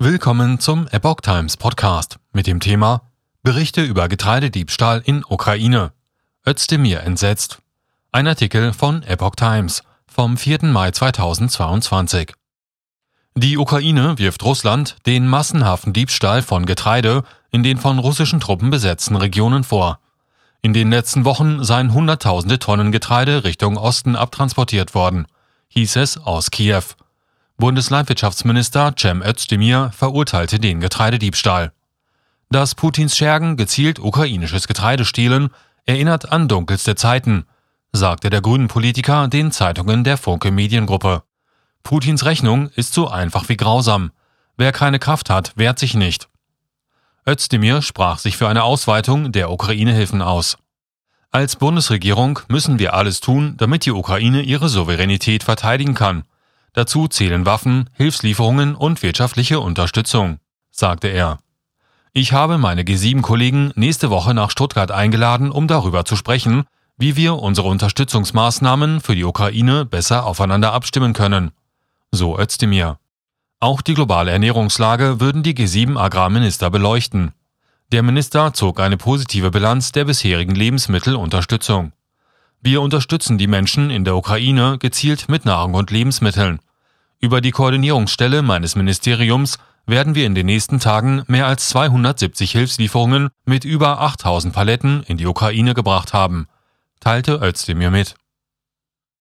Willkommen zum Epoch Times Podcast mit dem Thema Berichte über Getreidediebstahl in Ukraine. Özdemir entsetzt. Ein Artikel von Epoch Times vom 4. Mai 2022. Die Ukraine wirft Russland den massenhaften Diebstahl von Getreide in den von russischen Truppen besetzten Regionen vor. In den letzten Wochen seien Hunderttausende Tonnen Getreide Richtung Osten abtransportiert worden, hieß es aus Kiew. Bundeslandwirtschaftsminister Cem Özdemir verurteilte den Getreidediebstahl. Dass Putins Schergen gezielt ukrainisches Getreide stehlen, erinnert an dunkelste Zeiten, sagte der grünen Politiker den Zeitungen der Funke Mediengruppe. Putins Rechnung ist so einfach wie grausam. Wer keine Kraft hat, wehrt sich nicht. Özdemir sprach sich für eine Ausweitung der Ukraine-Hilfen aus. Als Bundesregierung müssen wir alles tun, damit die Ukraine ihre Souveränität verteidigen kann, Dazu zählen Waffen, Hilfslieferungen und wirtschaftliche Unterstützung, sagte er. Ich habe meine G7-Kollegen nächste Woche nach Stuttgart eingeladen, um darüber zu sprechen, wie wir unsere Unterstützungsmaßnahmen für die Ukraine besser aufeinander abstimmen können. So Özdemir. Auch die globale Ernährungslage würden die G7-Agrarminister beleuchten. Der Minister zog eine positive Bilanz der bisherigen Lebensmittelunterstützung. Wir unterstützen die Menschen in der Ukraine gezielt mit Nahrung und Lebensmitteln. Über die Koordinierungsstelle meines Ministeriums werden wir in den nächsten Tagen mehr als 270 Hilfslieferungen mit über 8000 Paletten in die Ukraine gebracht haben, teilte Özdemir mit.